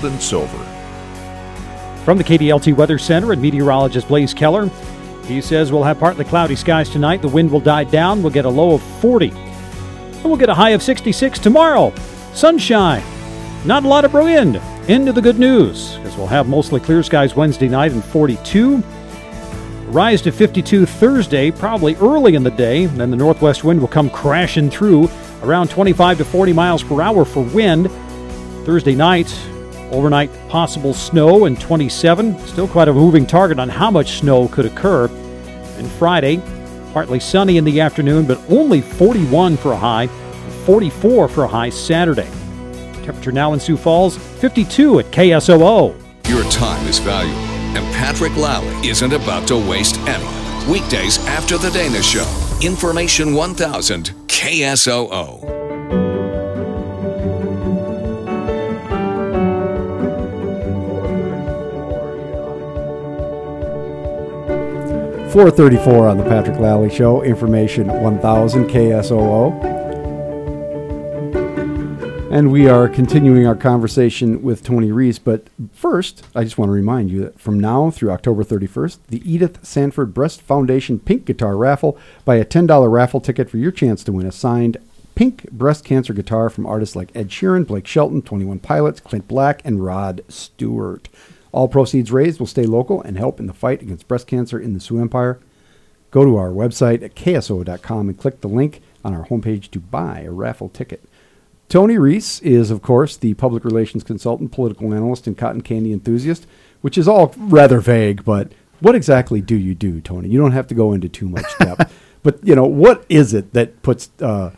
gold and silver. From the KDLT Weather Center and meteorologist Blaze Keller, he says we'll have partly cloudy skies tonight. The wind will die down. We'll get a low of 40. And we'll get a high of 66 tomorrow. Sunshine. Not a lot of wind. Into the good news, as we'll have mostly clear skies Wednesday night and 42. Rise to 52 Thursday, probably early in the day. Then the northwest wind will come crashing through around 25 to 40 miles per hour for wind. Thursday night, overnight possible snow and 27. Still quite a moving target on how much snow could occur. And Friday, partly sunny in the afternoon, but only 41 for a high, 44 for a high Saturday. Temperature now in Sioux Falls, 52 at KSOO. Your time is valuable, and Patrick Lally isn't about to waste any. Weekdays after the Dana Show. Information 1000 KSOO. 434 on the Patrick Lally Show, information 1000 KSOO. And we are continuing our conversation with Tony Reese. But first, I just want to remind you that from now through October 31st, the Edith Sanford Breast Foundation Pink Guitar Raffle, buy a $10 raffle ticket for your chance to win a signed pink breast cancer guitar from artists like Ed Sheeran, Blake Shelton, 21 Pilots, Clint Black, and Rod Stewart. All proceeds raised will stay local and help in the fight against breast cancer in the Sioux Empire. Go to our website at KSOO.com and click the link on our homepage to buy a raffle ticket. Tony Reese is, of course, the public relations consultant, political analyst, and cotton candy enthusiast, which is all rather vague, but what exactly do you do, Tony? You don't have to go into too much depth. but, you know, what is it that puts uh,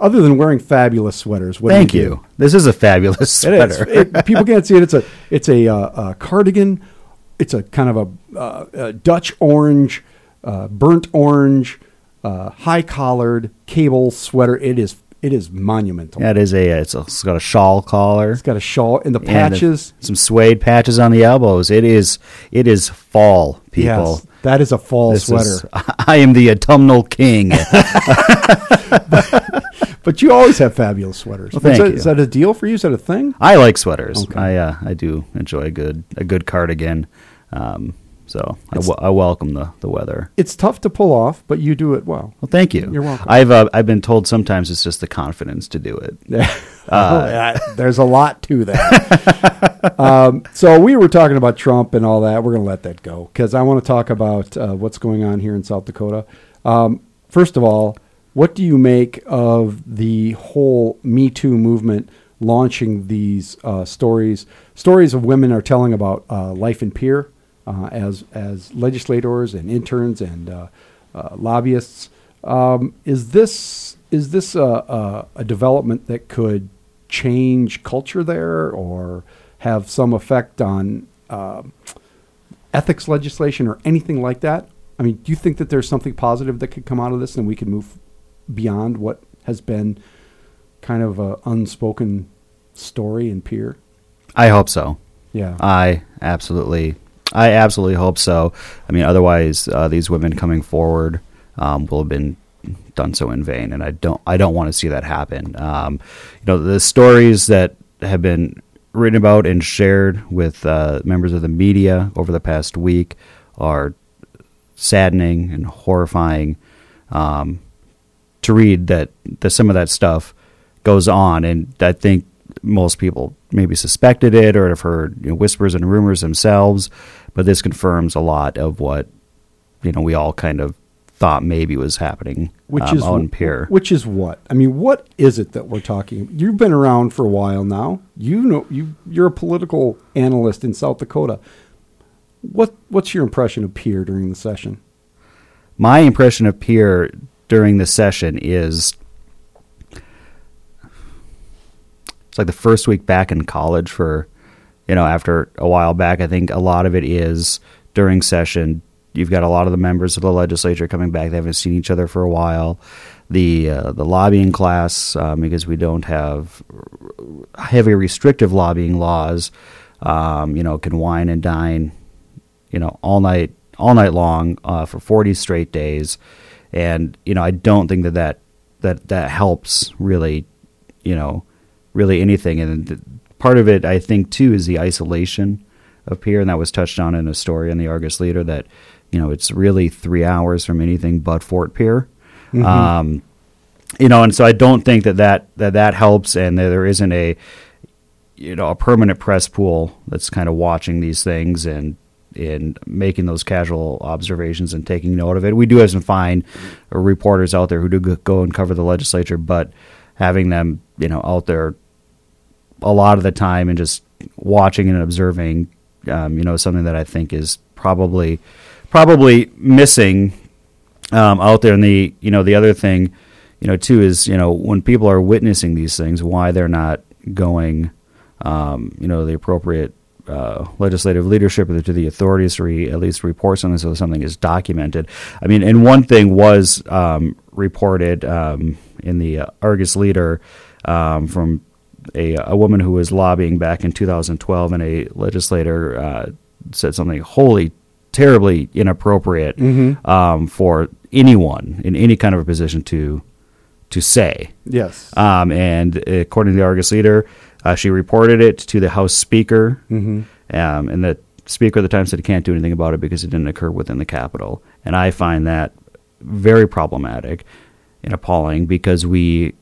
other than wearing fabulous sweaters, what Thank do you? This is a fabulous sweater. It- people can't see it. It's a it's a, uh, a cardigan. It's a kind of a, uh, a Dutch orange, uh, burnt orange, uh, high collared cable sweater. It is it is monumental. That is a. It's, a, it's got a shawl collar. It's got a shawl and the and patches. some suede patches on the elbows. It is. It is fall, people. Yes, that is a fall This sweater. is- I am the autumnal king. but you always have fabulous sweaters. Well, thank is, that, you. is that a deal for you? Is that a thing? I like sweaters. Okay. I uh, I do enjoy a good a good cardigan. Um, so I, w- I welcome the, the weather. It's tough to pull off, but you do it well. Well, thank you. You're welcome. I've uh, I've been told sometimes it's just the confidence to do it. Oh, yeah, there's a lot to that. um, so we were talking about Trump and all that. We're going to let that go because I want to talk about uh, what's going on here in South Dakota. Um, first of all, what do you make of the whole Me Too movement launching these uh, stories? Stories of women are telling about uh, life in Pierre uh, as as legislators and interns and uh, uh, lobbyists. Um, is this is this a, a, a development that could change culture there or have some effect on uh, ethics legislation or anything like that? I mean, do you think that there's something positive that could come out of this and we could move beyond what has been kind of a unspoken story in Pierre? I hope so. Yeah. I absolutely, I absolutely hope so. I mean, otherwise, uh, these women coming forward um, will have been done so in vain, and I don't, I don't want to see that happen. Um, you know, the stories that have been written about and shared with uh, members of the media over the past week are saddening and horrifying. Um, to read that, that some of that stuff goes on, and I think most people maybe suspected it or have heard you know, whispers and rumors themselves, but this confirms a lot of what you know we all kind of thought maybe was happening, Which um, is in Which is what? I mean, what is it that we're talking? You've been around for a while now. You know, you you're a political analyst in South Dakota. What what's your impression of Pierre during the session? My impression of Pierre during the session is it's like the first week back in college for you know after a while back i think a lot of it is during session you've got a lot of the members of the legislature coming back. They haven't seen each other for a while. The uh, the lobbying class um, because we don't have heavy restrictive lobbying laws um, you know can wine and dine you know all night all night long uh, for 40 straight days and you know I don't think that that that, that helps really you know really anything. And th- part of it, I think, too, is the isolation of Pierre, and that was touched on in a story in the Argus Leader that you know it's really three hours from anything but Fort Pierre. Um, you know, and so I don't think that that that, that helps, and that there isn't a you know a permanent press pool that's kind of watching these things. And and making those casual observations and taking note of it. We do have some fine reporters out there who do go- go and cover the legislature, but having them you know out there a lot of the time and just watching and observing, um, you know, something that I think is probably probably missing um, out there. And the you know the other thing, you know, too is you know when people are witnessing these things, why they're not going, um, you know, the appropriate. Uh, legislative leadership or to the authorities to re, at least report something so something is documented. I mean, and one thing was um, reported um, in the uh, Argus Leader um, from a, a woman who was lobbying back in 2012, and a legislator uh, said something wholly, terribly inappropriate um, for anyone in any kind of a position to to say. Yes. Um, and according to the Argus Leader, uh, she reported it to the House Speaker, um, and the Speaker at the time said he can't do anything about it because it didn't occur within the Capitol. And I find that very problematic and appalling because we,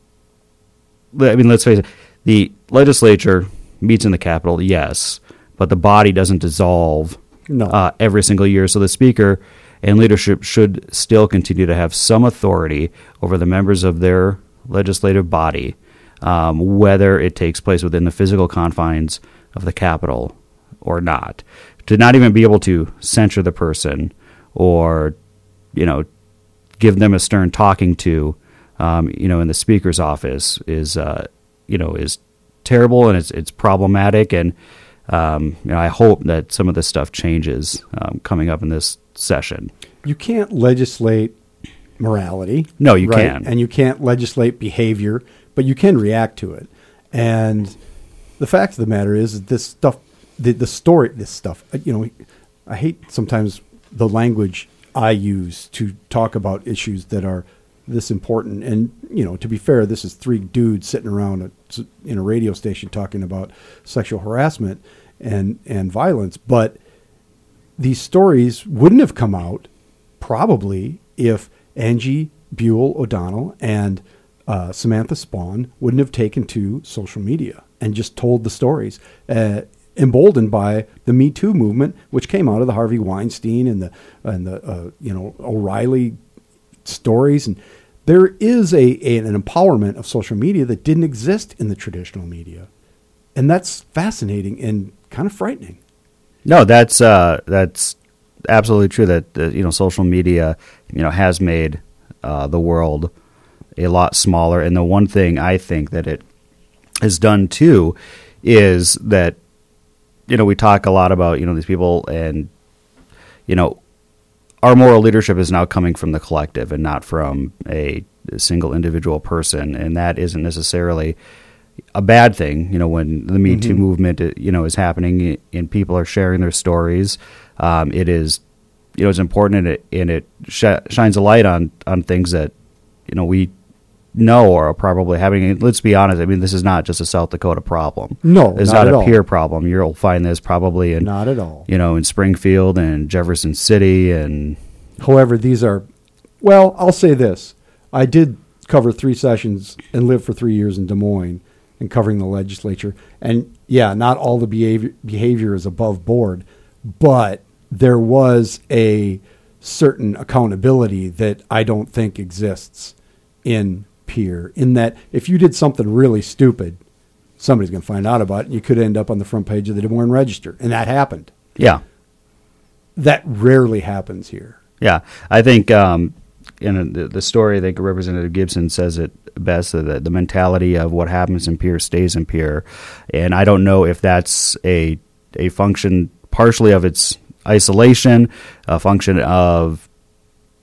I mean, let's face it, the legislature meets in the Capitol, yes, but the body doesn't dissolve No. uh, every single year. So the Speaker and leadership should still continue to have some authority over the members of their legislative body, um, whether it takes place within the physical confines of the Capitol or not. To not even be able to censure the person or, you know, give them a stern talking to, um, you know, in the Speaker's office is, uh, you know, is terrible and it's it's problematic and um, you know, I hope that some of this stuff changes um, coming up in this session. you can't legislate morality. No, you can't. And you can't legislate behavior, but you can react to it. And the fact of the matter is that this stuff, the, the story, this stuff, uh, you know, I hate sometimes the language I use to talk about issues that are this important. And, you know, to be fair, this is three dudes sitting around a, in a radio station talking about sexual harassment and, and violence. But these stories wouldn't have come out probably if Angie Buhl O'Donnell and uh, Samantha Spawn wouldn't have taken to social media and just told the stories, uh, emboldened by the Me Too movement, which came out of the Harvey Weinstein and the and the uh, you know O'Reilly stories. And there is a, a an empowerment of social media that didn't exist in the traditional media, and that's fascinating and kind of frightening. No, that's uh, that's absolutely true. That uh, you know, social media, you know, has made uh, the world a lot smaller. And the one thing I think that it has done too is that you know we talk a lot about you know these people and you know our moral leadership is now coming from the collective and not from a, a single individual person, and that isn't necessarily a bad thing. You know, when the Me Too movement, uh, you know, is happening and people are sharing their stories, um, it is, you know, it's important and it and it sh- shines a light on on things that you know we know are probably having. and Let's be honest. I mean, this is not just a South Dakota problem. No, it's not not, a Pierre problem. You'll find this probably in Not at all. you know in Springfield and Jefferson City and However, these are, well, I'll say this. I did cover three sessions and lived for three years in Des Moines and covering the legislature. And yeah, not all the behavior, behavior is above board, but there was a certain accountability that I don't think exists in Pierre. In that, if you did something really stupid, somebody's going to find out about it. And you could end up on the front page of the Des Moines Register. And that happened. yeah, That rarely happens here. Yeah, I think um, in the, the story, I think Representative Gibson says it best that the mentality of what happens in Pierre stays in Pierre, and I don't know if that's a a function partially of its isolation, a function of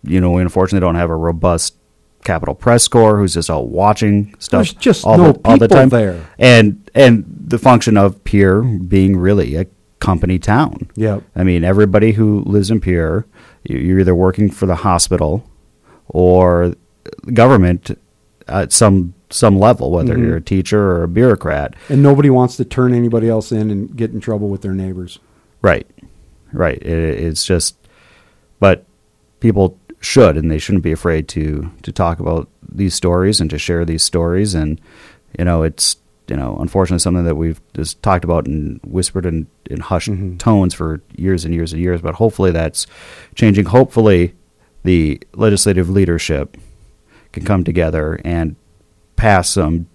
you know we unfortunately don't have a robust Capital Press Corps who's just out watching stuff There's just all, no the, all the people time there. and and the function of Pierre being really a company town. Yep. I mean, everybody who lives in Pierre, you're either working for the hospital or government at some some level, whether mm-hmm. you're a teacher or a bureaucrat. And nobody wants to turn anybody else in and get in trouble with their neighbors. Right, right. It, it's just, but people should and they shouldn't be afraid to to talk about these stories and to share these stories. And you know, it's you know, unfortunately, something that we've just talked about and whispered in, in hushed mm-hmm. tones for years and years and years. But hopefully, that's changing. Hopefully, the legislative leadership can come together and pass some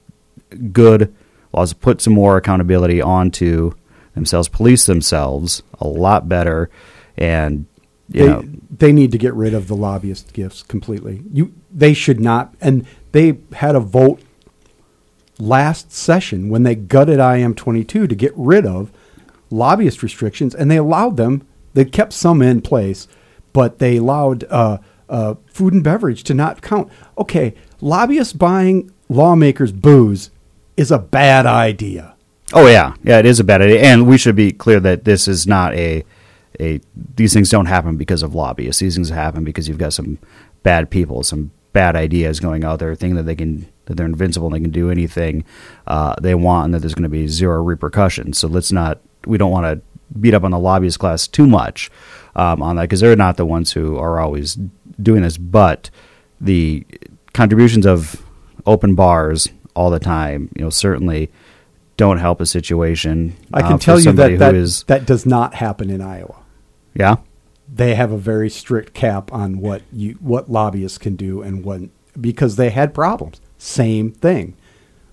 good laws, put some more accountability onto themselves, police themselves a lot better, and you they, know, they need to get rid of the lobbyist gifts completely. You, they should not. And they had a vote last session when they gutted IM twenty two to get rid of lobbyist restrictions, and they allowed them. They kept some in place, but they allowed uh, uh, food and beverage to not count. Okay, lobbyists buying lawmakers booze is a bad idea. Oh yeah, yeah, it is a bad idea, and we should be clear that this is not a a. These things don't happen because of lobbyists. These things happen because you've got some bad people, some bad ideas going out there, thinking that they can that they're invincible and they can do anything uh, they want, and that there's going to be zero repercussions. So let's not. We don't want to beat up on the lobbyist class too much um, on that because they're not the ones who are always doing this, but the contributions of open bars all the time, you know, certainly don't help a situation. I can uh, tell you that that, that does not happen in Iowa. yeah, they have a very strict cap on what you what lobbyists can do and what because they had problems. Same thing.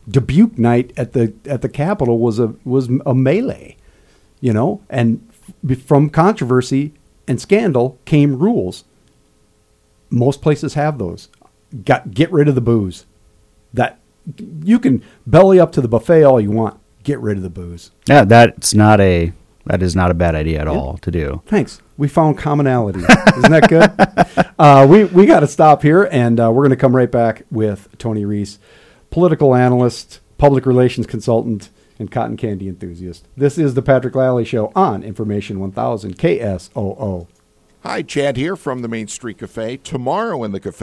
Dubuque night at the at the Capitol was a was a melee, you know, and from controversy and scandal came rules. Most places have those. Got get rid of the booze. That you can belly up to the buffet all you want. Get rid of the booze. yeah, that's not a that is not a bad idea at all to do. Thanks. We found commonality. Isn't that good? uh, we we got to stop here, and uh, we're going to come right back with Tony Reese, political analyst, public relations consultant, and cotton candy enthusiast. This is the Patrick Lally Show on Information 1000 KSOO. Hi, Chad here from the Main Street Cafe. Tomorrow in the cafe.